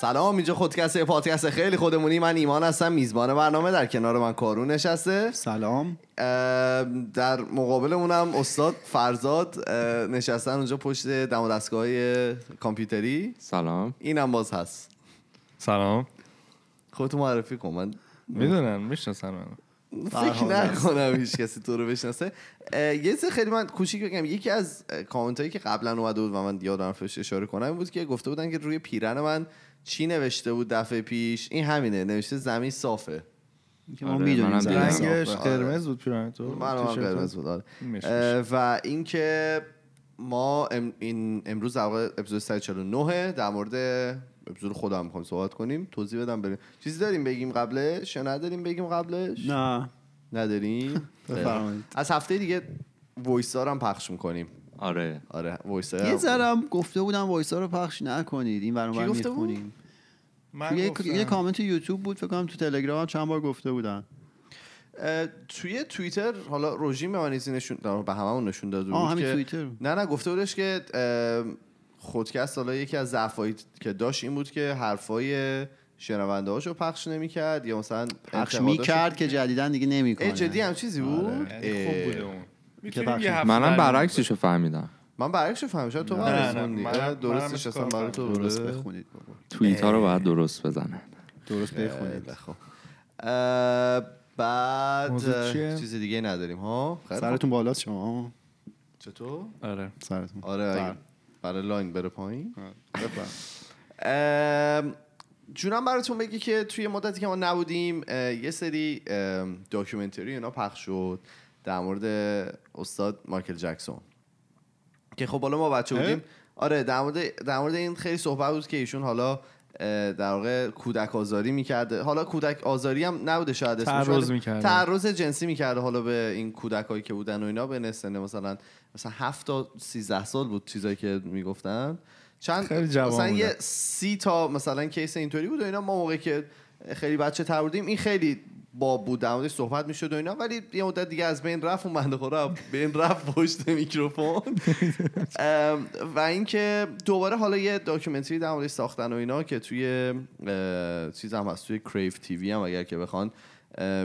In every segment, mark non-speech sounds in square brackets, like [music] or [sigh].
سلام اینجا خودکسته پادکست خیلی خودمونی. من ایمان هستم میزبان برنامه در کنار من کارون نشسته. سلام. در مقابلمونم استاد فرزاد نشستن اونجا پشت دم دستگاه کامپیوتری. سلام. اینم باز هست. سلام. خودتو معرفی کن. من می‌دونن می‌شناسن منو. فکر نکنم هیچ کسی تو رو بشناسه. یه چیز خیلی من کوچیک بگم. یکی از کامنت هایی که قبلا اومده بود و من یادم فرش اشاره کنم این بود که گفته بودن که روی پیرن من چی نوشته بود دفعه پیش؟ این همینه نوشته زمین صافه. که ما آره، می‌دونیم. رنگش آره. قرمز بود پیرن تو من. قرمز بود آره. و اینکه ما ام- این امروز در واقع اپیزود 149 در مورد اپیزود خودم می‌خوایم صحبت کنیم. توضیح بدم بریم. چیزی داریم بگیم قبلش یا نداریم بگیم قبلش؟ نه. نداریم. [laughs] از هفته دیگه voice هم پخش می‌کنیم. آره. آره voice یه ذرم گفته بودم وایسا رو پخش نکنید این گفته بود؟ می‌خونیم من توی گفتم. یه کامنت یوتیوب بود فکر کنم تو تلگرام هم چند بار گفته بودن. توی توییتر حالا روژیم من ایزی نشون به هممون نشون داده بود که توییتر نه نه گفته بودش که خودکست حالا یکی از ضعفایی که داشت این بود که حرفای شنونده هاشو پخش نمی‌کرد یا مثلا پخش می‌کرد که جدیدن دیگه نمی‌کنه. جدی هم چیزی بود؟ یعنی خوب بوده اون. منم برعکسشو فهمیدم من برعکسش فهمیدم شاید تو. منم- اه، درستش اصلا برای تو درست. بخونید. توییت ها رو باید درست بزنن درست بخونید. اه، بعد؟ چیز دیگه نداریم ها. سرتون بالاست شما چطور آره سرتون آره بله. برای لاین بره پایین. ام، جونم براتون بگی که توی مدتی که ما نبودیم یه سری documentary اینا پخش شد در مورد استاد مایکل جکسون که خب حالا ما بچه؟ بودیم آره در مورد در مورد این خیلی صحبت بود که ایشون حالا در واقع کودک آزاری می‌کرده حالا کودک آزاری هم نبوده شاید اسمش تعرض می‌کرده. تعرض جنسی می‌کرده حالا به این کودک هایی که بودن و اینا به سن مثلا مثلا 7 تا 13 سال بود چیزایی که می‌گفتن چند خیلی جوان مثلا یه بودن. سی تا مثلا case اینطوری بود و اینا ما موقعی که خیلی بچه تر بودیم این خیلی باب بود در موردش صحبت می‌شد و اینا ولی یه مدت دیگه از بین رفت اون بنده خدا بین رفت پشت میکروفون. [laughs] و اینکه دوباره حالا یه documentary در موردش ساختن و اینا که توی چیز هم هست توی کریف تیوی هم اگر که بخوان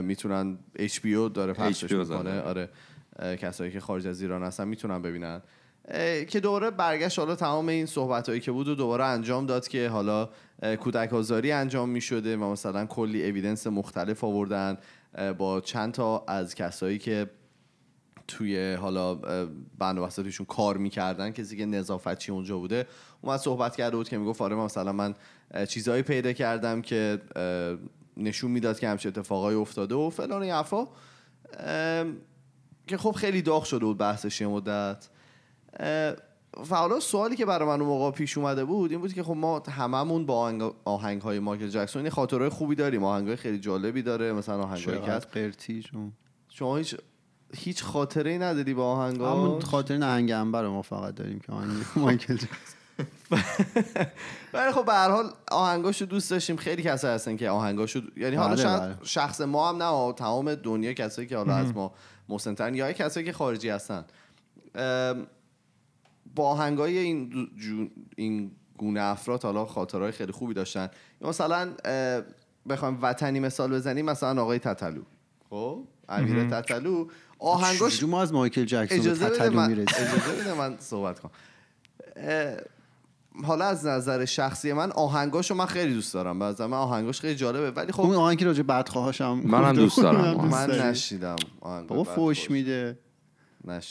می‌تونن او داره پخشش HBO می‌کنه. آره. کسایی که خارج از ایران هستن می‌تونن ببینن. که دوباره برگشت حالا تمام این صحبت هایی که بود و دوباره انجام داد که حالا کودک آزاری انجام می شده و مثلا کلی اویدنس مختلف آوردن با چند تا از کسایی که توی حالا بند و بساطشون کار می‌کردن کسی که نظافتچی اونجا بوده اومد صحبت کرده بود که می‌گفت آره مثلا من چیزهایی پیدا کردم که نشون می‌داد که همچه اتفاقایی افتاده و فلان این که خب خیلی داغ شده بود بحثش یه مدت. حالا سوالی که برای من اون موقع پیش اومده بود این بود که خب ما هممون با آهنگ های مایکل جکسون این خاطرهای خوبی داریم. آهنگ های خیلی جالبی داره مثلا آهنگ هست قرتی شما شما هیچ هیچ خاطره ای نداری با آهنگ همون خاطر نهنگ انبر ما فقط داریم که آهنگ [laughs] مایکل جکسون. ولی خب به هر حال آهنگاشو دوست داشتیم. خیلی کسایی هستن که آهنگاشو یعنی حالا بله، شاید بله. شخص ما هم نه تمام دنیا کسایی که حالا از ما مسنترن یا کسایی که خارجی هستن. با آهنگای این این گونه افراد حالا خاطرهای خیلی خوبی داشتن. مثلا اه، بخوایم وطنی مثال بزنیم مثلا آقای تتلو. خب؟ امیر تتلو. آهنگاش ما از مایکل جکسون اجازه بده تتلو من اجازه بده من صحبت کنم. حالا از نظر شخصی من آهنگاشو من خیلی دوست دارم. نظر من آهنگاش خیلی جالبه ولی خب اون آهنگ که راجع به بدخواهاش هم منم دوست دارم. من. نشیدم آهنگ بابا فوش میده.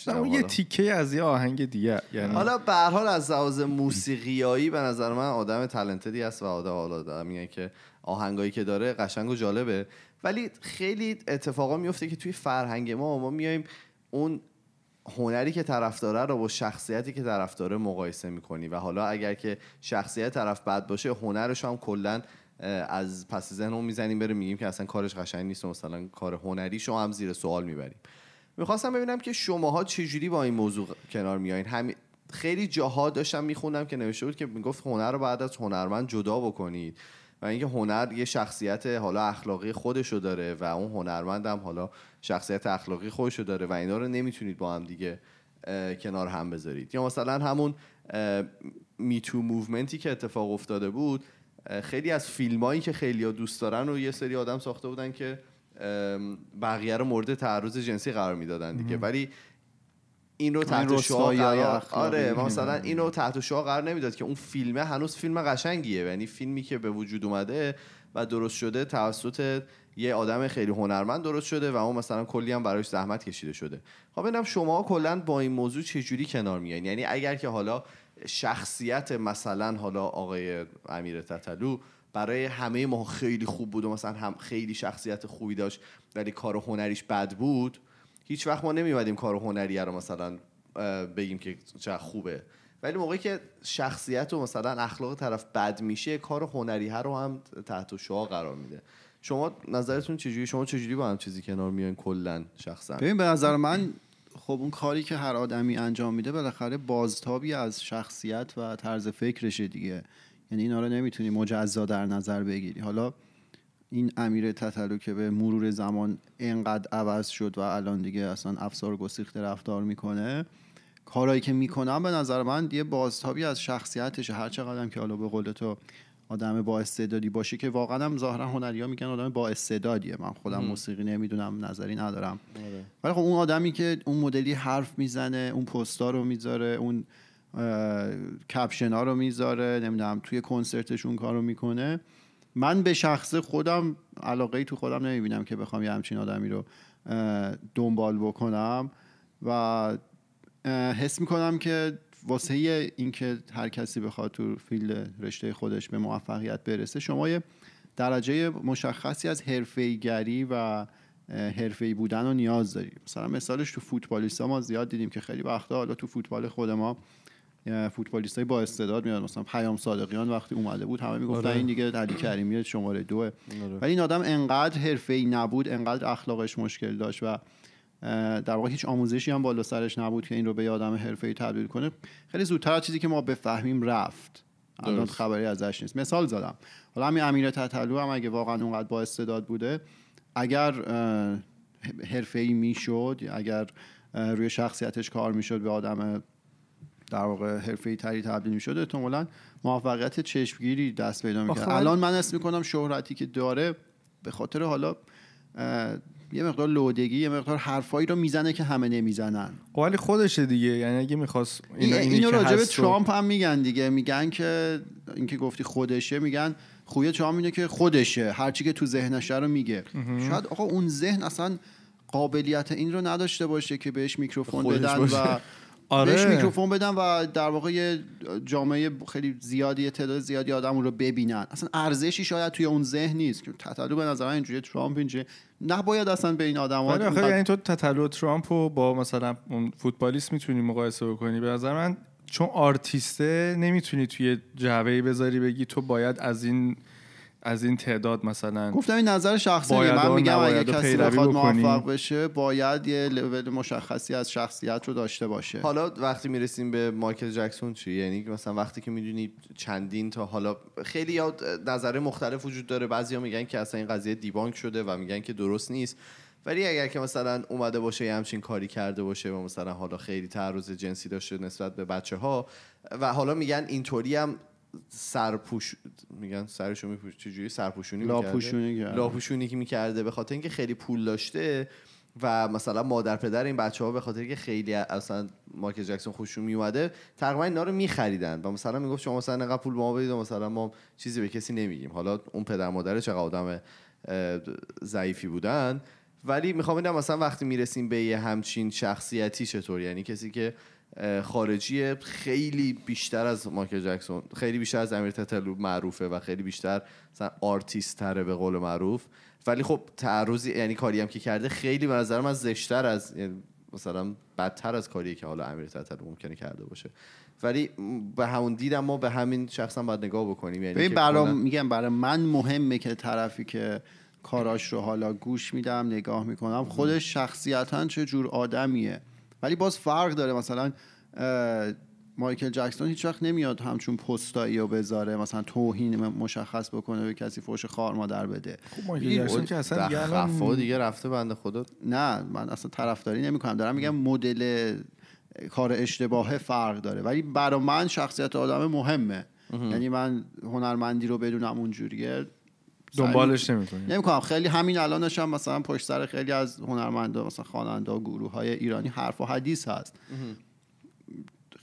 اون یه. تیکه از یه آهنگ دیگه یعنی حالا به هر حال از لحاظ موسیقیایی به نظر من آدم تلنتدی است و آدم حالا آدمیه که آهنگایی که داره قشنگ و جالبه. ولی خیلی اتفاقا میفته که توی فرهنگ ما ما میایم اون هنری که طرف داره رو با شخصیتی که طرف داره مقایسه می‌کنی. و حالا اگر که شخصیت طرف بد باشه هنرش هم کلا از پس ذهنمون می‌زنیم بره میگیم که اصلا کارش قشنگ نیست و مثلا کار هنریشو هم زیر سوال می‌بریم. می‌خواستم ببینم که شماها چجوری با این موضوع کنار میایین همین خیلی جاها داشتم میخوندم که نوشته بود که می‌گفت هنر رو بعد از هنرمند جدا بکنید و اینکه هنر یه شخصیت حالا اخلاقی خودشو داره و اون هنرمند هم حالا شخصیت اخلاقی خودشو داره و اینا رو نمی‌تونید با هم دیگه کنار هم بذارید. یا مثلا همون میتو موومنتی که اتفاق افتاده بود خیلی از فیلمایی که خیلی دوست دارن و یه سری آدم ساخته بودن که بقیه رو مورد تعرض جنسی قرار می‌دادن دیگه. ولی این رو تحت شعار رسوایی قرار. آره مثلا اینو تحت شعار قرار نمی‌داد که اون فیلمه هنوز فیلم قشنگیه. یعنی فیلمی که به وجود اومده و درست شده توسط یه آدم خیلی هنرمند درست شده و اون مثلا کلی هم براش زحمت کشیده شده. خب ببینم شما کلا با این موضوع چجوری کنار میایین یعنی اگر که حالا شخصیت مثلا حالا آقای امیر تتلو برای همه ما خیلی خوب بود و مثلا هم خیلی شخصیت خوبی داشت ولی کار هنریش بد بود. هیچ وقت ما نمیومدیم کار هنریه رو مثلا بگیم که چه خوبه. ولی موقعی که شخصیت و مثلا اخلاق طرف بد میشه کار هنری ها رو هم تحت شعا قرار میده. شما نظرتون چجوری شما چجوری با هم چیزی کنار میان کلا شخصا؟ ببین به نظر من خب اون کاری که هر آدمی انجام میده بالاخره بازتابی از شخصیت و طرز فکرشه دیگه. یعنی اینا رو نمی‌تونی مجزا در نظر بگیری. حالا این امیر تتلو که به مرور زمان انقدر عوض شد و الان دیگه اصلا افسار گسیخته رفتار می‌کنه. کارهایی که می‌کنم به نظر من یه بازتابی از شخصیتشه. هر چقدر که حالا به قول تو آدم با استعدادی باشه که واقعا هم ظاهرا هنریا میگن آدم با استعدادیه. من خودم موسیقی نمی‌دونم نظری ندارم. ولی خب اون آدمی که اون مدلی حرف می‌زنه اون پستا رو می‌ذاره اون caption ها رو می‌ذاره نمی‌دونم توی کنسرتش اون کار رو می‌کنه. من به شخص خودم علاقه تو خودم نمی‌بینم که بخوام یه همچین آدمی رو دنبال بکنم و حس می‌کنم که واسه اینکه هر کسی بخواد تو field رشته خودش به موفقیت برسه شما یه درجه مشخصی از حرفه‌ایگری و حرفه‌ای بودن رو نیاز داری مثلا مثالش تو فوتبالیست ما زیاد دیدیم که خیلی وقتا حالا تو فوتبال خود ما فوتبالیست های با استعداد میاد. مثلا پیام صادقیان وقتی اومده بود همه می‌گفتن آره. این دیگه علی کریمی شماره دوه ولی این آدم انقدر حرفه‌ای نبود انقدر اخلاقش مشکل داشت و در واقع هیچ آموزشی هم بالا سرش نبود که این رو به آدم حرفه‌ای تبدیل کنه. خیلی زودتر از چیزی که ما بفهمیم رفت. الان. خبری ازش نیست. مثال زدم. حالا همین امیر تتلو هم اگه واقعا اونقدر با استعداد بوده اگر حرفه‌ای می‌شد اگر روی شخصیتش کار می‌شد به آدم در واقع حرفه‌ای تری تبدیل می‌شد. احتمالاً موفقیت چشمگیری دست پیدا می‌کرد. من- الان من اسم می‌کنم شهرتی که داره به خاطر حالا اه، یه مقدار لودگی یه مقدار حرفایی رو می‌زنه که همه نمی‌زنن. خب ولی خودشه دیگه. یعنی اگه می‌خواست این اینو, اینی اینو راجع به ترامپ هم میگن دیگه. میگن که اینکه گفتی خودشه میگن خوی ترامپ اینه که خودشه. هرچی که تو ذهنشه رو میگه. شاید آقا اون ذهن اصلا قابلیت این رو نداشته باشه که بهش میکروفون بدن باشه. و آره. بهش میکروفون بدن و در واقع یه جامعه خیلی زیادی تعداد زیادی آدم اون رو ببینن اصلا ارزشی شاید توی اون ذهن نیست که تطلو به نظر من اینجوری ترامپ اینجوری نباید اصلا به این آدم ولی آخه یعنی تو تتلو ترامپ رو با مثلا اون فوتبالیست می‌تونی مقایسه بکنی به نظر من چون آرتیسته نمی‌تونی توی جعبه بذاری بگی تو باید از این از این تعداد مثلا گفتم این نظر شخصی من میگم اگه کسی بخواد. موفق بشه باید یه لول مشخصی از شخصیت رو داشته باشه. حالا وقتی می‌رسیم به مایکل جکسون چی؟ یعنی مثلا وقتی که می‌دونی چندین تا حالا خیلی یا نظر مختلف وجود داره. بعضیا میگن که اصلا این قضیه دیبانک شده و میگن که درست نیست. ولی اگر که مثلا اومده باشه یه همچین کاری کرده باشه و مثلا حالا خیلی تعرض جنسی داشته نسبت به بچه ها و حالا میگن اینطوری هم سرپوش میگن سرشو میپوش چجوری سرپوشونی می‌کرده؟ لاپوشونی کرده. لاپوشونی که می‌کرده به خاطر اینکه خیلی پول داشته و مثلا مادر پدر این بچه ها به خاطر که خیلی اصلا مایکل جکسون خوششون میومده تقریبا اینا رو میخریدن و مثلا می‌گفت شما مثلا انقدر پول به ما بدید و مثلا ما چیزی به کسی نمیگیم حالا اون پدر مادر چقدر آدم ضعیفی بودن ولی می‌خوام ببینم مثلا وقتی می‌رسیم به یه همچین شخصیتی چطور یعنی کسی که خارجی خیلی بیشتر از مایکل جکسون خیلی بیشتر از امیر تتلو معروفه و خیلی بیشتر مثلا آرتیست تره به قول معروف. ولی خب تعرضی یعنی کاری هم که کرده خیلی به نظر من زشتر از یعنی مثلا بدتر از کاری که حالا امیر تتلو ممکنه کرده باشه. ولی به همون دیدم ما به همین شخص هم باید نگاه بکنیم. یعنی کلاً- میگم برای من مهمه که طرفی که کاراش رو حالا گوش میدم نگاه می‌کنم. خودش شخصیتا چه جور آدمیه. ولی باز فرق داره مثلا مایکل جکسون هیچ وقت نمیاد همچون پستایی رو بذاره مثلا توهین مشخص بکنه به کسی فوش خار مادر بده. خب مایکل جکسون که اصلا خفا دیگه رفته بنده خدا نه من اصلا طرفداری نمی‌کنم. دارم میگم مدل کار اشتباه فرق داره. ولی برا من شخصیت آدم مهمه. یعنی من هنرمندی رو بدونم اونجوریه. دنبالش نمی‌کنی. نمی‌کنم. خیلی همین الانش هم مثلا پشت سر خیلی از هنرمندا مثلا خواننده گروه های ایرانی حرف و حدیث هست.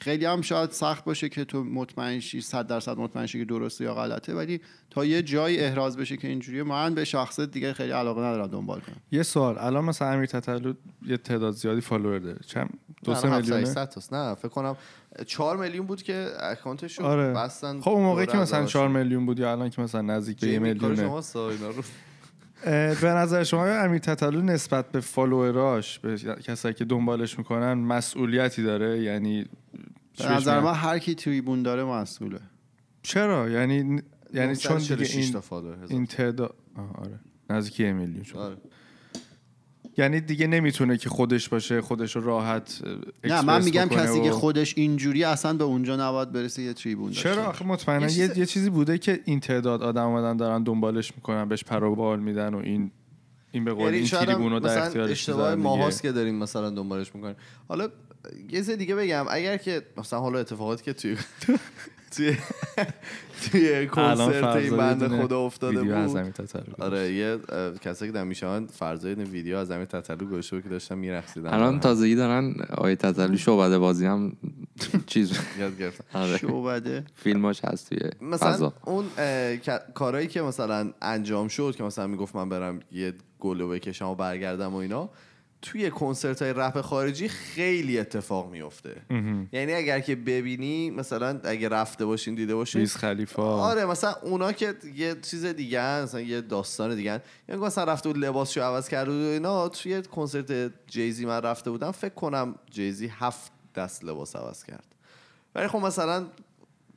خیلی هم شاید سخت باشه که تو مطمئن شی 100 درصد مطمئن شی که درسته یا غلطه ولی تا یه جایی احراز بشه که اینجوریه من به شخص دیگه خیلی علاقه ندارم دنبال کنم. یه سوال الان مثلا امیر تتلو یه تعداد زیادی follower داره. چند؟ دو سه میلیونه؟ 700 تاست نه فکر کنم 4 میلیون بود که account ش رو آره. بستن خب اون موقعی که مثلا آرش. 4 میلیون بود یا الان که مثلا نزدیک به یه جیمی، کار میلیونه؟ شماست اینا رو. اه، به نظر شما امیر تتلو نسبت به follower اش به کسایی که دنبالش می‌کنن مسئولیتی داره؟ یعنی به نظر؟ من هر کی تریبون داره مسئوله چرا یعنی یعنی چون دیگه 946 این. این تعداد آره نزدیک میلیون شد آره. یعنی دیگه نمی‌تونه که خودش باشه خودش رو راحت نه من میگم کسی و- که خودش اینجوری اصلا به اونجا نباید برسه یه تریبون داشته چرا. آخه مطمئنا یه یه, چیز- یه چیزی بوده که این تعداد آدم اومدن دارن دنبالش می‌کنن بهش پروبال میدن و این این به قول یعنی این تریبون رو در مثلا اختیارش اشتباه. ماهاست که داریم مثلا دنبالش می‌کنیم حالا یه چیز دیگه بگم. اگر که مثلا حالا اتفاقاتی که توی [laughs] توی توی کنسرت این دونه خدا افتاده ویدیو از بود. گذاشت. آره یه کسایی که در میشن فرضای ویدیو از زمین تتلو گوشه بود که داشتن میرقصیدن. الان تازگی دارن آیه تتلو [laughs] شعبده بازی هم چیز یاد گرفتن [laughs] آره. شعبده؟ فیلماش هست توی مثلا اون کارهایی که مثلا انجام شد که مثلا می‌گفت من برم یه گلو بکشم و برگردم و اینا توی کنسرت های رپ خارجی خیلی اتفاق میفته یعنی اگر که ببینی مثلا اگه رفته باشین دیده باشین ویز خلیفا. آره مثلا اونا که یه چیز دیگه مثلا یه داستان دیگه. یعنی مثلا رفته بود لباسشو عوض کرده بود و اینا توی کنسرت جیزی من رفته بودم فکر کنم جیزی هفت دست لباس عوض کرد. ولی خب مثلا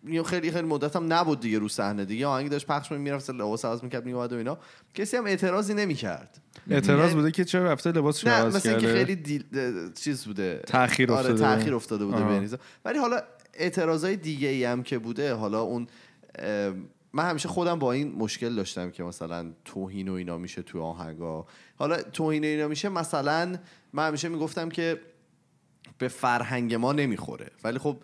یه خیلی خیلی مدت هم نبود دیگه رو صحنه دیگه. آهنگ داشت پخش می‌رفت لباس عوض می‌کرد میومد و اینا. کسی هم اعتراضی نمی‌کرد. اعتراض یعنی- بوده که چرا رفته لباسش رو نه عوض مثل اینکه کرده خیلی دیل... چیز بوده تأخیر آره افتاده. تاخیر افتاده بوده آها. به نیزا. ولی حالا اعتراضای دیگه ای هم که بوده حالا اون من همیشه خودم با این مشکل داشتم که مثلا توهین و اینا میشه تو آهنگا حالا توهین و اینا میشه مثلا من همیشه می‌گفتم که به فرهنگ ما نمی‌خوره ولی خب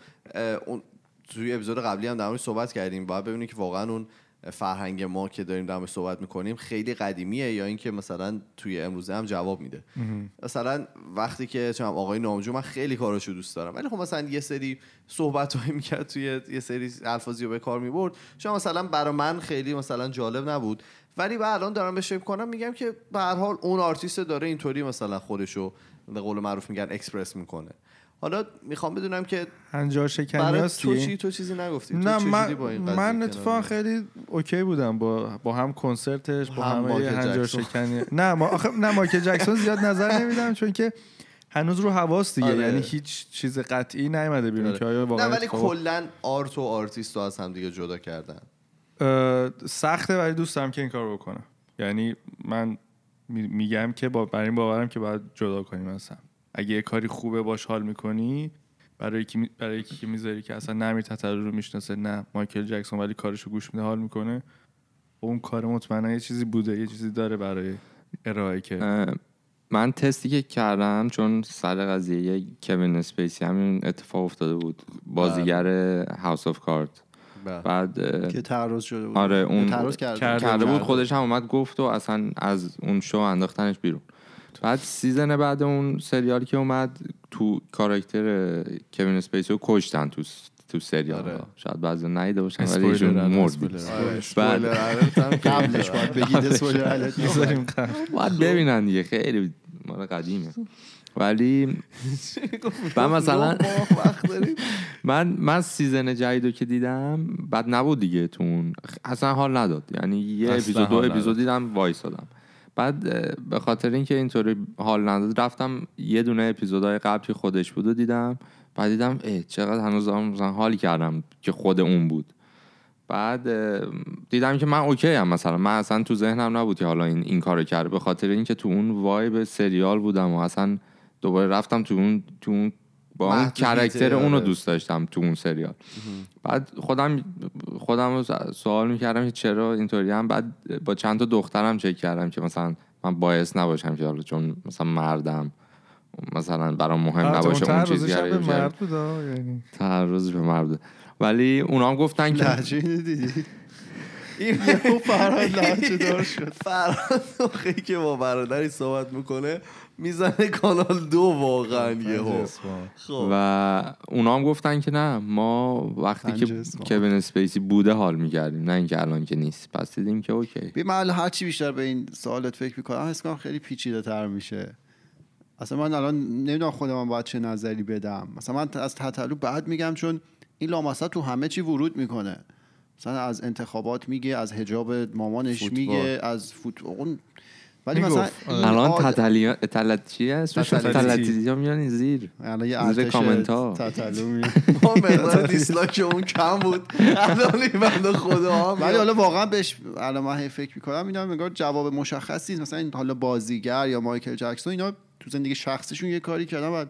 اون توی اپیزود قبلی هم در صحبت کردیم باید ببینیم که واقعا اون فرهنگ ما که داریم در صحبت می‌کنیم خیلی قدیمیه یا اینکه مثلا توی امروزه هم جواب میده. مثلا وقتی که چون آقای نامجو من خیلی کاراشو دوست دارم ولی خب مثلا یه سری صحبت هایی می‌کرد توی یه سری الفاظی رو به کار می‌برد. چون مثلا برای من خیلی مثلا جالب نبود. ولی بعد الان دارم بهش فکر کنم میگم که به هر حال اون آرتیست داره اینطوری مثلا خودشو به قول معروف میگن اکسپرس می‌کنه. حالا می‌خوام بدونم که هنجار شکنی تو چی تو چیزی نگفتی تو نه چجوری من, با این من میای؟ خیلی OK بودم با با هم کنسرتش با هم همه مایکل هنجار جکسون. شکنی نه ما آخه نه مایکل جکسون زیاد نظر نمیدم چون که هنوز رو هواس دیگه آره. یعنی هیچ چیز قطعی نیومده بیرون آره. که آیا نه واقعا ولی اتفاق- کلا art و آرتیست رو از هم دیگه جدا کردن سخته ولی دوست دارم که این کار بکنم یعنی من می- میگم که با برای این باورم که باید جدا کنیم اصلا اگه یه کاری خوبه باش حال می‌کنی برای یکی می- برای یکی که می‌ذاری که اصلا نمی تتلو رو می‌شناسه نه مایکل جکسون ولی کارشو گوش میده حال می‌کنه. اون کار مطمئنا یه چیزی بوده یه چیزی داره برای ارائه که. من تستی که کردم چون سر قضیه کوین اسپیسی همین اتفاق افتاده بود. بازیگر House of Cards. بعد که تعرض شده بود. آره، اون- تعرض کرده کرده کرده بود. خودش هم اومد گفت و اصلا از اون شو انداختنش بیرون. بعد season بعد اون سریالی که اومد تو کاراکتر کوین اسپیسی رو کشتن تو تو سریال آره. شاید بعضی ندیده باشن ولی ایشون مرد. آره، بعد- قبلش باید بگید اسپویلر. باید ببینن دیگه خیلی مال قدیمه ولی من مثلا. من من season جدیدو که دیدم بعد نبود دیگه تو اون اصلا حال نداد یعنی یه اپیزود دو اپیزود. دیدم وایسادم بعد به خاطر اینکه اینطوری حال نداد رفتم یه دونه اپیزودهای قبل که خودش بود و دیدم. بعد دیدم اه چقدر هنوز مثلا حالی کردم که خود اون بود. بعد دیدم که من اوکی هم مثلا. من اصلا تو ذهنم نبود که حالا این این کارو کرده. به خاطر اینکه تو اون وایب سریال بودم و اصلا دوباره رفتم تو اون تو اون با اون کرکتر اونو آره. دوست داشتم تو اون سریال. بعد خودم خودم رو سوال می‌کردم که چرا اینطوری هم. بعد با چند تا دخترم چک کردم که مثلا من باعث نباشم که حالا چون مثلا مردم. مثلا برام مهم نباشه اون چیزی هم به مرد بود یعنی. تعرض به مرد. ولی اونا هم گفتن که لحجه دیدی یهو فرهاد لحجه دار شد. [laughs] فرهاد که با برادری صحبت می‌کنه می‌زنه کانال دو واقعا یهو. خب. و اونا هم گفتن که نه ما وقتی که. کوین اسپیسی بوده حال می‌کردیم نه اینکه الان که نیست. پس دیدیم که okay. ببین من الان هرچی بیشتر به این سوالت فکر می‌کنم حس کنم خیلی پیچیده تر میشه. اصلا من الان نمی‌دونم خودم باید چه نظری بدم. مثلا من از تتلو بعد میگم چون این لامصب تو همه چی ورود می‌کنه. مثلا از انتخابات میگه از حجاب مامانش فوتبال. میگه از فوتبال اون- ولی. مثلا این الان آد- تتلی تلت چی هست میان این زیر. الان یه زیر ارتش کامنت ها. تتلو می- [laughs] ما مقدار دیسلاک اون کم بود. الان این بنده خدا ولی حالا واقعا بهش الان من فکر می‌کنم اینا انگار جواب مشخصی مثلا این حالا بازیگر یا مایکل جکسون اینا تو زندگی شخصیشون یه کاری کردن و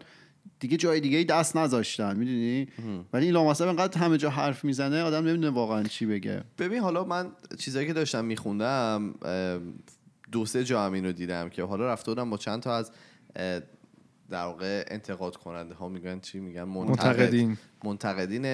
دیگه جای دیگه ای دست نذاشتن می‌دونی؟ ولی این لامصب انقدر همه جا حرف می‌زنه آدم نمی‌دونه واقعا چی بگه. ببین حالا من چیزایی که داشتم میخوندم دو سه جا هم اینو دیدم که حالا رفته بودم با چند تا از در واقع انتقاد کننده ها میگن چی؟ میگن منتقد منتقدین. منتقدین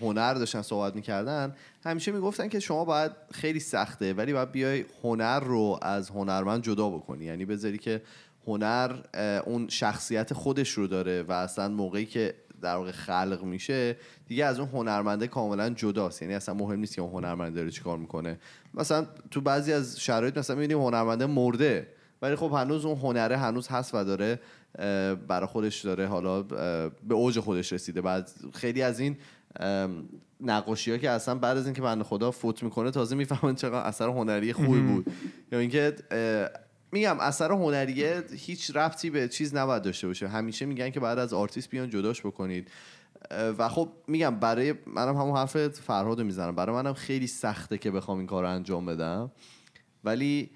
هنر داشتن صحبت می‌کردن. همیشه می‌گفتن که شما باید خیلی سخته ولی باید بیای هنر رو از هنرمند جدا بکنی. یعنی بذاری که هنر اون شخصیت خودش رو داره و اصلا موقعی که در واقع خلق میشه دیگه از اون هنرمنده کاملا جداست. یعنی اصلا مهم نیست که اون هنرمنده داره چیکار می‌کنه. مثلا تو بعضی از شرایط مثلا می‌بینیم هنرمنده مرده ولی خب هنوز اون هنره هنوز هست و داره برای خودش داره حالا به اوج خودش رسیده. بعد خیلی از این نقاشی ها که اصلا بعد از اینکه بنده خدا فوت می‌کنه تازه می‌فهمن چقدر اثر هنری خوبی بود. یا اینکه میگم اثر هنریه هیچ ربطی به چیز نباید داشته باشه. همیشه میگن که باید از آرتیست بیان جداش بکنید. و خب میگم برای منم همون حرف فرهاد رو می‌زنم. برای منم خیلی سخته که بخوام این کار رو انجام بدم. ولی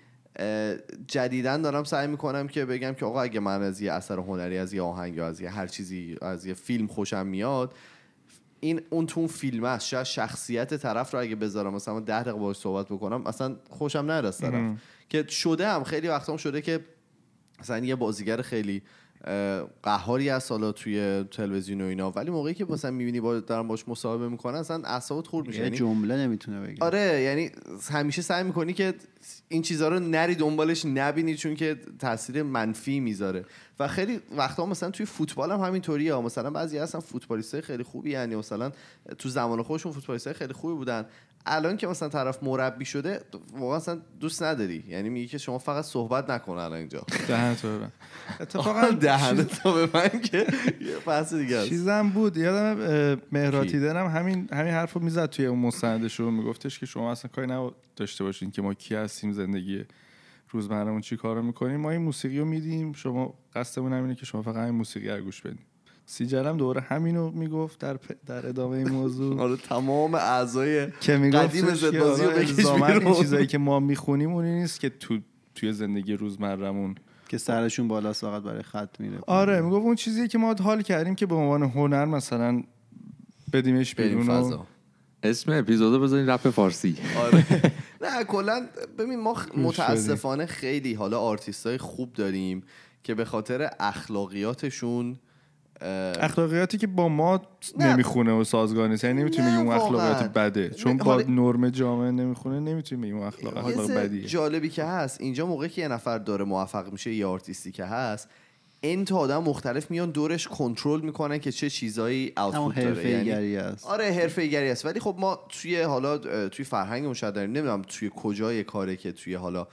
جدیدا دارم سعی می‌کنم که بگم که آقا اگه من از یه اثر هنری از یه آهنگ یا از یه هر چیزی از یه فیلم خوشم میاد این اون تو فیلم است. شاید شخصیت طرف رو اگه بذارم مثلا ده دقیقه باهاش صحبت بکنم اصلا خوشم از طرف. که شده هم خیلی وقتا هم شده که مثلا یه بازیگر خیلی قهاری هست حالا توی تلویزیون و اینا. ولی موقعی که مثلا می‌بینی با دارن باش مصاحبه می‌کنن اصلا اعصابت خورد میشه. یعنی جمله نمی‌تونه بگه. آره یعنی همیشه سعی می‌کنی که این چیزها رو نری دنبالش نبینی چون که تاثیر منفی می‌ذاره. و خیلی وقتا مثلا توی فوتبال هم همینطوریه. مثلا بعضی هستن فوتبالیستای خیلی خوبی یعنی مثلا تو زمان خودشون فوتبالیستای خیلی خوبی بودن. الان که مثلا طرف مربی شده واقعا اصلا دوست نداری. یعنی میگی که شما فقط صحبت نکن الان اینجا. دهنتو ببن اتفاقا تا به من که یه بحث دیگه است. چیزم بود. یادم مهراتی دارم همین همین حرف رو می‌زد توی اون مستندش رو. میگفتش که شما اصلا کاری نداشته باشین که ما کی هستیم زندگی روزمرمون چی کارو می‌کنیم. ما این موسیقی رو میدیم. شما قصدمون همینه که شما فقط این موسیقی رو گوش بدین. سیجرم دوباره همینو می‌گفت در, پ- در ادامه این موضوع. [laughs] آره تمام اعضای که قدیم زدبازی رو آره، بکش الزاماً این. چیزایی که ما می‌خونیم اونی نیست که تو توی زندگی روزمرمون که سرشون بالاست فقط برای خط میره. آره می‌گفت اون چیزیه که ما حال کردیم که به عنوان هنر مثلا بدیمش بیرون فضا. اسم اپیزودو بزنین رپ فارسی. آره. [laughs] نه کلا ببین ما متاسفانه خیلی حالا آرتیست های خوب داریم که به خاطر اخلاقیاتشون اخلاقیاتی که با ما نه. نمی‌خونه و سازگار نیست. یعنی نمی‌تونی بگی اون اخلاقیات واقعاً. بده. چون با نرم جامعه نمی‌خونه نمی‌تونی بگی اون اخلاق اخلاق بدیه. جالبی که هست. اینجا موقعی که یه نفر داره موفق میشه یه آرتیستی که هست این تا آدم مختلف میان دورش کنترل می‌کنن که چه چیزایی همون آوتپوت داره. حرفه یعنی گری است. آره حرفه ایگری است. ولی خب ما توی حالا توی فرهنگمون شاید داریم. نمی‌دونم توی کجای کاره که توی حالا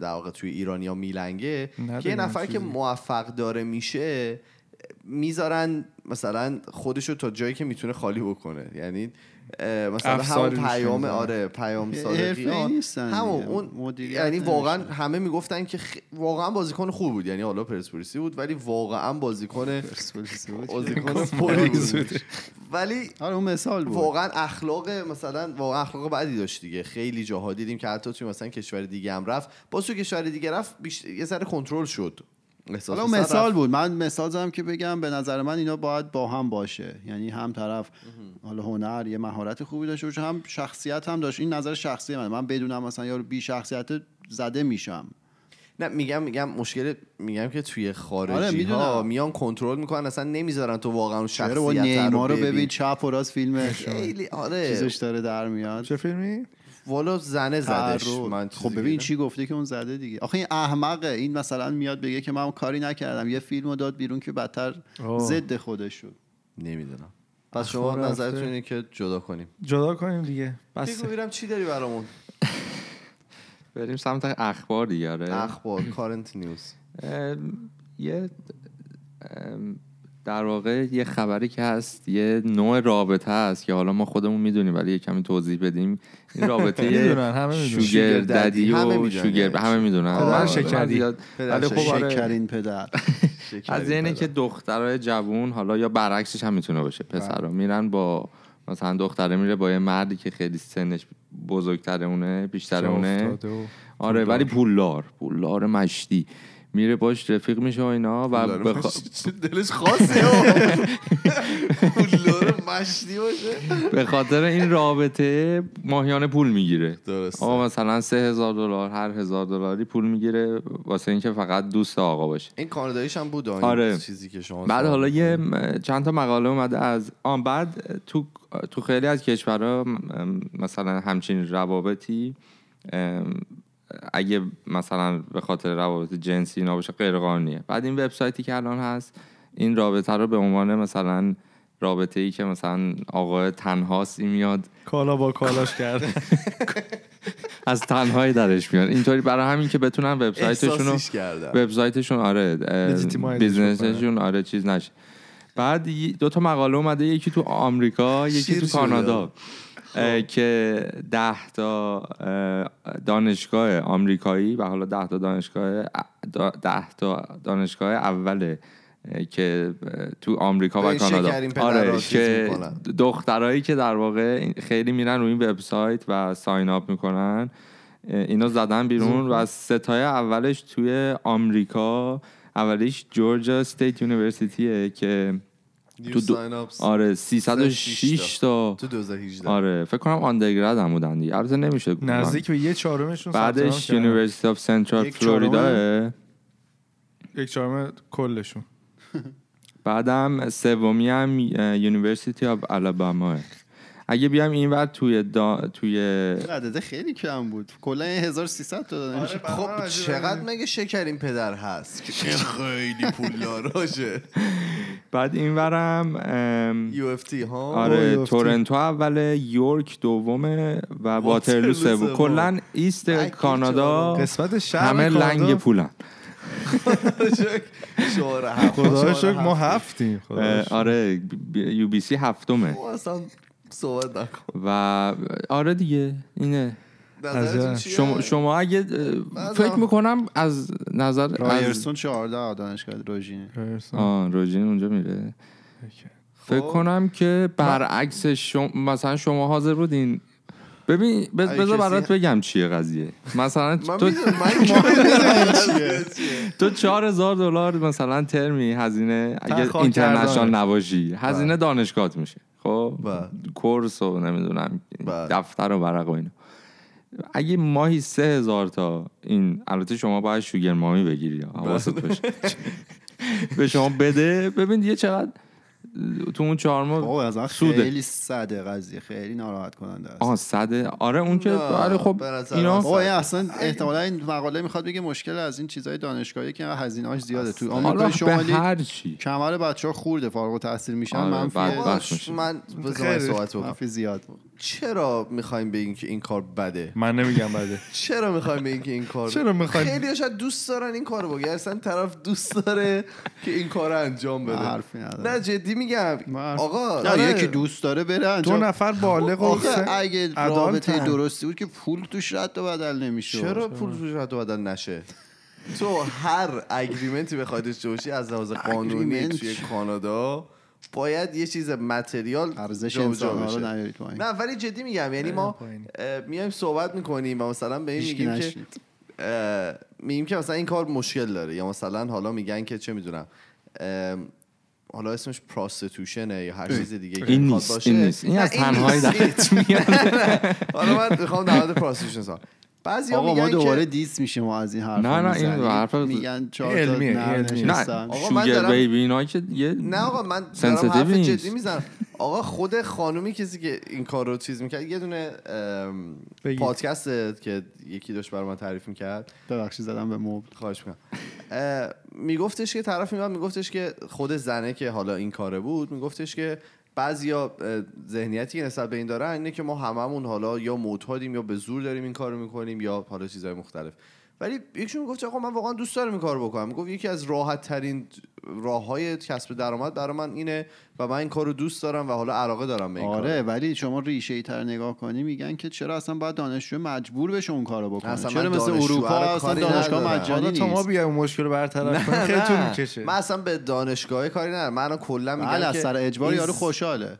در واقع توی ایرانیا میلنگه. که یه نفر که. موفق داره میشه می‌ذارن مثلا خودشو تا جایی که می‌تونه خالی بکنه. یعنی مثلا همون روش پیام. آره پیام نیستن همون. اون یعنی واقعا نمی‌شن. همه می‌گفتن که خ... واقعا بازیکن خوب بود. یعنی حالا پرسپولیسی بود ولی واقعا بازیکن بازیکن پلیس بود. ولی آره اون مثال بود. واقعا اخلاق مثلا واقعا اخلاق بدی داشت دیگه. خیلی جاها دیدیم که حتی توی مثلا کشور دیگه هم رفت. باز تو کشور دیگه رفت بیش... یه ذره کنترل شد. حالا مثال. بود. من مثال زدم که بگم به نظر من اینا باید با هم باشه. یعنی هم طرف حالا هنر یه مهارت خوبی داشته باشه هم شخصیت هم داشت. این نظر شخصی من من بدونم مثلا یارو بی شخصیت زده میشم. نه میگم میگم مشکل میگم که توی آره، خارجی می‌دونم. ها میان کنترل می‌کنن اصلا نمی‌ذارن تو واقعا شخصیت رو ببین. ببین چپ و راست فیلم خیلی آره. چیزش داره در میاد. چه فیلمی؟ والا زنه زدش. من خب ببین چی گفته که اون زده دیگه. آخه این احمقه این مثلا میاد بگه که من کاری نکردم. یه فیلمو داد بیرون که بدتر. ضد خودش شد. نمی‌دونم. پس شما نظرتون. اینه که جدا کنیم. جدا کنیم دیگه. بس. بگو ببینم چی داری برامون. [laughs] بریم سمت اخبار دیگه آره. اخبار [laughs] کارنت نیوز یه ام، در واقع یه خبری که هست یه نوع رابطه هست که حالا ما خودمون می‌دونیم ولی یه کمی توضیح بدیم. این [laughs] رابطه می‌دونن، همه می‌دونن. شوگر ددی. و شوگر یعنی همه. می‌دونن. پدر آره، شکری. پدر ولی خب آره، شکرین پدر. [laughs] از اینه که دخترای جوون حالا یا برعکسش هم می‌تونه باشه. پسرا میرن با مثلا دختره میره با یه مردی که خیلی سنش بزرگتره اونه بیشتر اونه آره ولی پولدار. پولدار مشتی. میره باش رفیق میشه و اینا و بخ... دلش خاصه مشتی باشه. به خاطر این رابطه ماهیانه پول می‌گیره. درسته. آقا مثلا سه هزار دلار هر هزار دلاری پول می‌گیره واسه اینکه فقط دوست آقا باشه. این کاناداییش هم بود آره. چیزی که شما بعد حالا یه چند تا مقاله اومده از آن بعد تو تو خیلی از کشورها مثلا همچین روابطی اگه مثلا به خاطر روابط جنسی اینا باشه غیر قانونیه. بعد این وبسایتی که الان هست این رابطه رو به عنوان مثلا رابطه ای که مثلا آقا تنهاست این میاد. کالا با کالاش کرد. [laughs] از تنهایی درش میاد. اینطوری برای همین که بتونن وبسایتشون وبسایتشون آره بیزنسشون آره چیز نشه. بعد دو تا مقاله اومده یکی تو آمریکا یکی تو. کانادا. که ده تا اه، دانشگاه آمریکایی و حالا ده تا دانشگاه دا- ده تا دانشگاه اوله اه، که تو آمریکا و کانادا. آره که. دخترایی که در واقع خیلی میرن روی این وبسایت و sign up می‌کنن اینا زدن بیرون و ستای اولش توی آمریکا اولیش Georgia State University ه که تو دو- آره 306 تا. تو 2018 آره فکر کنم undergrad هم بودن دیگه. البته نمیشه. نزدیک به یه چهارمشون بعدش. University of Central یک چهارم؟ Florida یک چهارم کلشون. [laughs] بعدم سومی هم یونیورسیتی آف الاباما اگه بیام اینور توی دا... توی عدده خیلی کم بود. کلا 1300 تا دادن. آره، خب چقدر مگه شکر این پدر هست؟ که [laughs] خیلی پول داراشه. [laughs] بعد اینورم. یو اف تی ها آره. تورنتو اول یورک دومه و واترلو سوم. کلا ایست ای، کانادا قسمت شهر همه لنگ پولن [laughs] خدا شکر ما هفت. هفتیم. آره یو بی سی هفتمه ما اصلا صحبت نکن و آره دیگه اینه چیه؟ شما, شما اگه فکر می‌کنم از نظر رایرسون 14 دانشگاه روژینه آه روژین اونجا میره فکر خب. کنم که برعکس شما مثلا شما حاضر بودین ببین بذار برات بگم چیه قضیه مثلا تو. [laughs] تو چهار هزار دلار مثلا ترمی هزینه اگه اینترنشنال. نباشی هزینه دانشگاهت میشه خب بله. کورس و نمی‌دونم بله. دفتر و ورق و اینا اگه ماهی سه هزار تا این البته شما باید شوگر مامی بگیری. حواست باشه. [laughs] به شما بده. ببین دیگه چقدر تو اون چهار ماه سوده. خیلی صده قضیه. خیلی ناراحت کننده است. آه صده. آره اون که آره خب اینا اصلا احتمالا این مقاله می‌خواد بگه مشکل از این چیزای دانشگاهی که هزینه‌اش زیاده. تو به شمالی هر چی. کمر بچه ها خورده فارغ التحصیل میشن آره، منفی. من بذار. صحبت بکنم. منفی زیاد چرا می‌خوایم بگیم که این کار بده؟ من نمیگم بده. [laughs] چرا می‌خوایم بگیم که این کار [laughs] چرا می‌خوایم؟ خیلی شاید دوست دارن این کارو بگن. اصلا طرف دوست داره که این کار انجام بده. حرفی نه جدی میگم. آقا نه آره. یکی دوست داره بره دو انجام نفر بالغ و اگه. رابطه درستی بود که پول توش رد و بدل نمیشه چرا پول توش رد و بدل نشه؟ تو هر اگریمنتی بخوای داشته باشی از لحاظ قانونی توی کانادا باید یه چیز متریال ارزش جابجا انسان نیارید پایین. نه ولی جدی میگم یعنی ما میایم صحبت می‌کنیم و مثلا به این میگیم که میگیم که مثلا این کار مشکل داره. یا مثلا حالا میگن که چه می‌دونم حالا اسمش پراستیتوشنه یا هر چیز دیگه این نیست این نیست. این از تنهایی نیست. درت [laughs] میاد. حالا من می‌خوام در مورد پراستیتوشن بعضی آقا ما دوباره که دیس میشه ما از این حرف نه، نه، این حرف- میگن چهار علمیه،. نه. آقا من دارم- بیبی اینا که یه نه آقا من دارم حرف. جدی می‌زنم آقا خود خانومی کسی که این کار رو چیز می‌کرد یه دونه. پادکست که یکی داشت برای من تعریف می‌کرد ببخشید زدم به مبل خواهش می‌کنم میگفتش که طرف میاد میگفتش که خود زنه که حالا این کاره بود میگفتش که بعضیا ذهنیتی که نسبت به این دارن اینه که ما هممون حالا یا معتادیم یا به زور داریم این کارو می‌کنیم یا حالا چیزهای مختلف. ولی یکشون می‌گفت آقا من واقعا دوست دارم این کارو بکنم. می‌گفت یکی از راحت ترین راه های کسب درآمد برای من اینه و من این کارو دوست دارم و حالا علاقه دارم به این آره کار ولی شما ریشه ای تر نگاه کنی میگن که چرا اصلا باید دانشجو مجبور بشه اون کارو بکنه؟ اصلا چرا مثل اروپا رو اصلا دانشگاه. مجانی حالا تا ما نیست. بیایم مشکل رو برطرف کنیم خیلی طول می‌کشه. من اصلا به دانشگاه کاری ندارم. من کلا میگم بله از که سر اجبار یارو خوشحاله.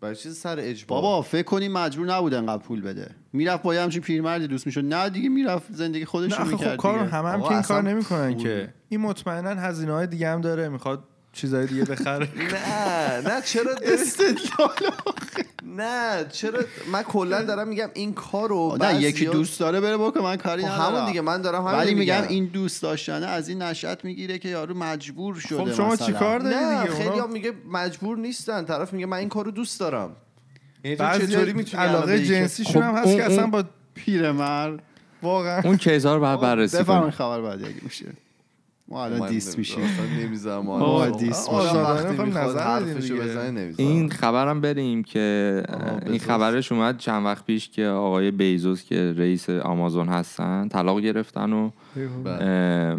برای چیز سر اجبار. بابا فکر کنی مجبور نبود انقدر پول بده. می‌رفت با یه همچین پیرمردی دوست می‌شد. نه دیگه می‌رفت زندگی خودش رو خب می‌کرد کار دیگه. همه هم آقا که این کار نمی‌کنن که. این مطمئنا هزینه های دیگه هم داره می‌خواد چیزای دیگه بخره نه نه چرا [laughs] نه چرا؟ من کلا دارم میگم این کارو نه یکی دوست داره بره بکنه من کاری خب ندارم. همون دیگه من دارم همین ولی میگم. این دوست داشتنه از این نشأت می‌گیره که یارو مجبور شده خب شما. چیکار داری نه دیگه؟ خیلی میگه مجبور نیستن. طرف میگه من این کارو دوست دارم. یعنی چطوری می‌تونی علاقه بگی که- جنسیشون هم خب هست که اصلا با پیرمرد واقعا. اون ها رو باید بررسی بفرمایید کنیم خبر بعدی اگه میشه. ما الان دیس میشیم نمی‌ذارم آدم. دیس می‌شیم. این خبرم بریم که این. خبرش اومد چند وقت پیش که آقای بیزوس که رئیس آمازون هستن طلاق گرفتن و بله.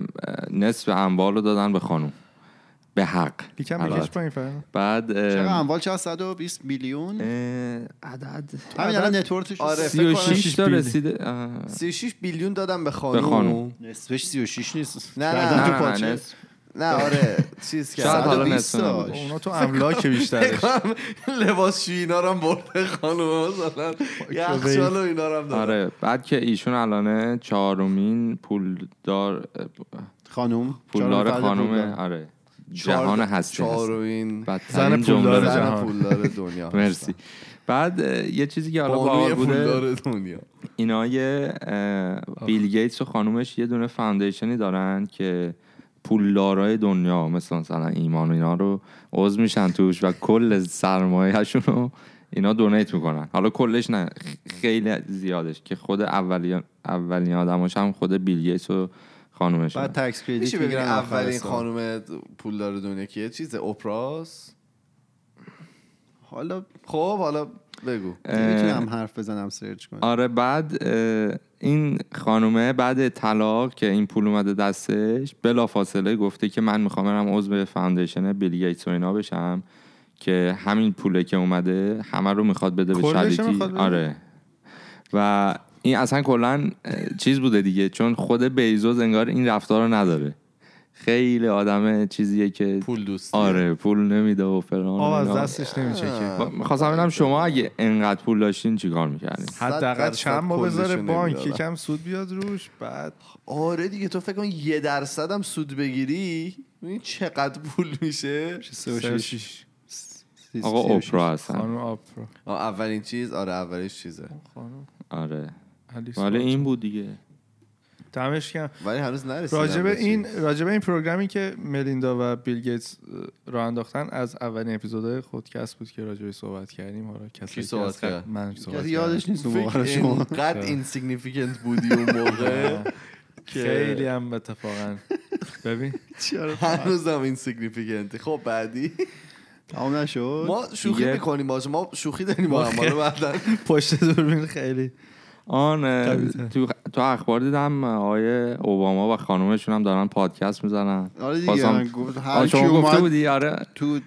نصف اموال رو دادن به خانوم به حق یکم. بکش پایین فردا بعد چقدر اموال چقدر 120 میلیون عدد همین الان net worth ش آره، فکر 36 تا. رسیده اه، 36 billion دادم به خانوم به خانوم. نصفش 36 نیست نه، نه، نه تو نه. نه آره چیز شاید حالا 120 نصف نبود. داشت. اونا تو املاک بیشترش لباس شوینا رو هم برده خانوم مثلا یخچال و اینا رو هم داره آره بعد که ایشون الانه چهارمین پولدار خانوم پولدار پولدار. آره جهان هستی هست چهارمین زن پولدار جهان. پولدار دنیا [laughs] مرسی. بعد یه چیزی که حالا باحال بوده دنیا. اینا یه بیل گیتس و خانومش یه دونه foundation ی دارن که پولدارای دنیا مثل مثلا ایمان و اینا رو عضو میشن توش و کل سرمایهشون رو اینا donate می‌کنن. حالا کلش نه خیلی زیادش که خود اولی اولین آدماش هم خود بیل گیتس و خانومش بعد tax credit می‌گیرن اولین. خانم پولدار دنیا کیه؟ چیز اپراس حالا خب حالا بگو. می‌تونم حرف بزنم search کنم آره بعد این خانومه بعد طلاق که این پول اومده دستش بلا فاصله گفته که من می‌خوام برم عضو foundation بیل گیتس و اینا بشم که همین پوله که اومده همه رو می‌خواد بده به بده؟ آره. و این اصلا کلا چیز بوده دیگه چون خود بیزوز انگار این رفتار رو نداره. خیلی آدم چیزیه که پول دوستی. آره پول نمیده و فلان از. دستش نمیچکه با- می‌خواستم ببینم شما اگه انقدر پول داشتین چیکار می‌کردین؟ حداقل چند ما کلشو بذاره بانک. یکم سود بیاد روش بعد. آره دیگه تو فکر کن یه درصد هم سود بگیری این چقدر پول میشه؟ 36 آقا اپرا هستن. خانم اولین چیز آره اولیش چیزه. خانم. آره. ولی. این بود دیگه. دمش گرم. ولی هنوز نرسیدم راجب. این راجب این program ی که ملیندا و بیل گیتس راه انداختن از اولین اپیزودهای خودکست بود که راجبش صحبت کردیم. حالا کسی صحبت کرد؟ من صحبت یادش نیست اون موقع شما. اینقدر insignificant بودی اون موقع [laughs] خیلی هم اتفاقا. [laughs] ببین. [laughs] هنوزم insignificant ی خب بعدی؟ تمام نشد. ما شوخی می‌کنیم باشه. ما شوخی داریم با هم. حالا بعدا. پشت دوربین خیلی. آن. تو, تو اخبار دیدم آقای اوباما و خانومشون هم دارن پادکست می‌زنن. آره دیگه بازم- من گفت هر کی گفته بودی؟ آره. تو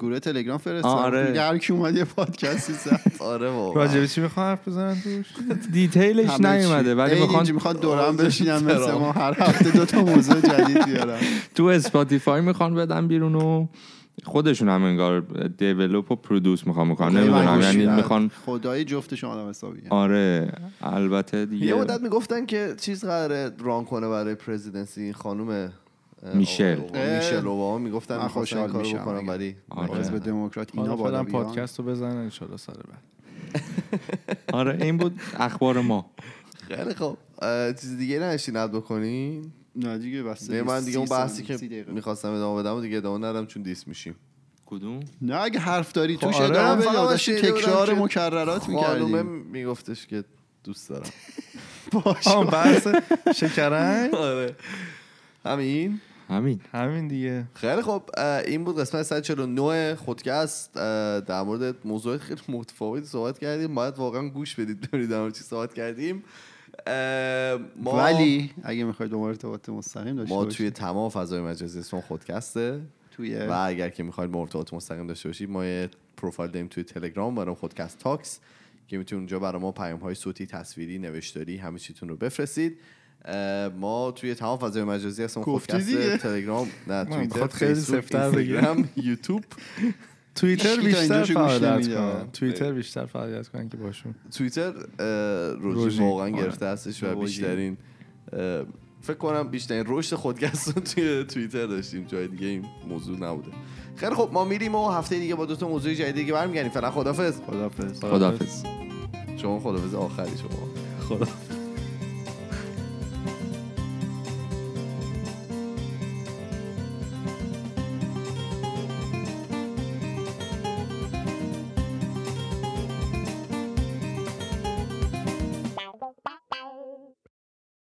گروه تلگرام فرستاد. آره. هر کی اومد یه پادکستی زد. [laughs] آره بابا. راجب چی می‌خوان حرف بزنن توش؟ detail ش. نیومده ولی می‌خوان می‌خوان دورم آه، بشینن مثل. ما هر هفته دو تا موضوع جدید بیارن. [laughs] تو Spotify می‌خوان بدن بیرون و خودشون هم انگار develop و produce می‌خوان می‌کنن نمی‌دونم یعنی می‌خوان خدای جفتشون آدم حسابی آره البته دیگه یه مدت می‌گفتن که چیز قراره run کنه برای presidency این خانم میشل. میشل اوباما. می‌گفتن من می‌خواستن این خوشحال کارو میشم. بکنم اگه. ولی آره. حزب دموکرات اینا بالا پادکست رو بزنن انشالله سر بعد. آره این بود اخبار ما. خیلی خب چیز دیگه نشین اد بکنین؟ نه دیگه بس نه من دیگه اون بحثی که می‌خواستم ادامه بدم و دیگه ادامه ندم چون دیس میشیم. کدوم؟ نه اگه حرف داری خب توش آره، ادامه بودم تکرار که مکررات خانومه می‌کردیم میگفتش که دوست دارم. [laughs] آه بحث شکرنگ [laughs] آره. همین؟ همین. همین دیگه. خیلی خب این بود قسمت 149 خودکست. در مورد موضوع خیلی متفاوتی صحبت کردیم. باید واقعا گوش بدید ببینید در مورد چی صحبت کردیم. ما ولی اگه می‌خواید با ما ارتباط مستقیم داشته ما توی تمام فضای مجازی اسم خودکسته توی و اگر که می‌خواید با ارتباط مستقیم داشته باشید ما یه پروفایل داریم توی تلگرام برام خودکست تاکس که می‌تونید اونجا برای ما پیام های صوتی تصویری نوشتاری همه چیتون رو بفرستید ما توی تمام فضای مجازی اسم گفتی خودکست. تلگرام نه توییتر خیلی بگه. اینستاگرام یوتیوب [laughs] توییتر بیشتر فعالیت. کنن. توییتر بیشتر فعالیت کنن که باشون. توییتر روژی. واقعا آره. گرفته هستش و. بیشترین فکر کنم بیشترین رشد خودکست رو توی توییتر داشتیم. جای دیگه این موضوع نبوده. خیلی خب ما میریم و هفته دیگه با دو تا موضوع جدید دیگه برمیگردیم. فعلا خدافظ. خدافظ. خداحافظ شما خدافظ آخری شما. خدا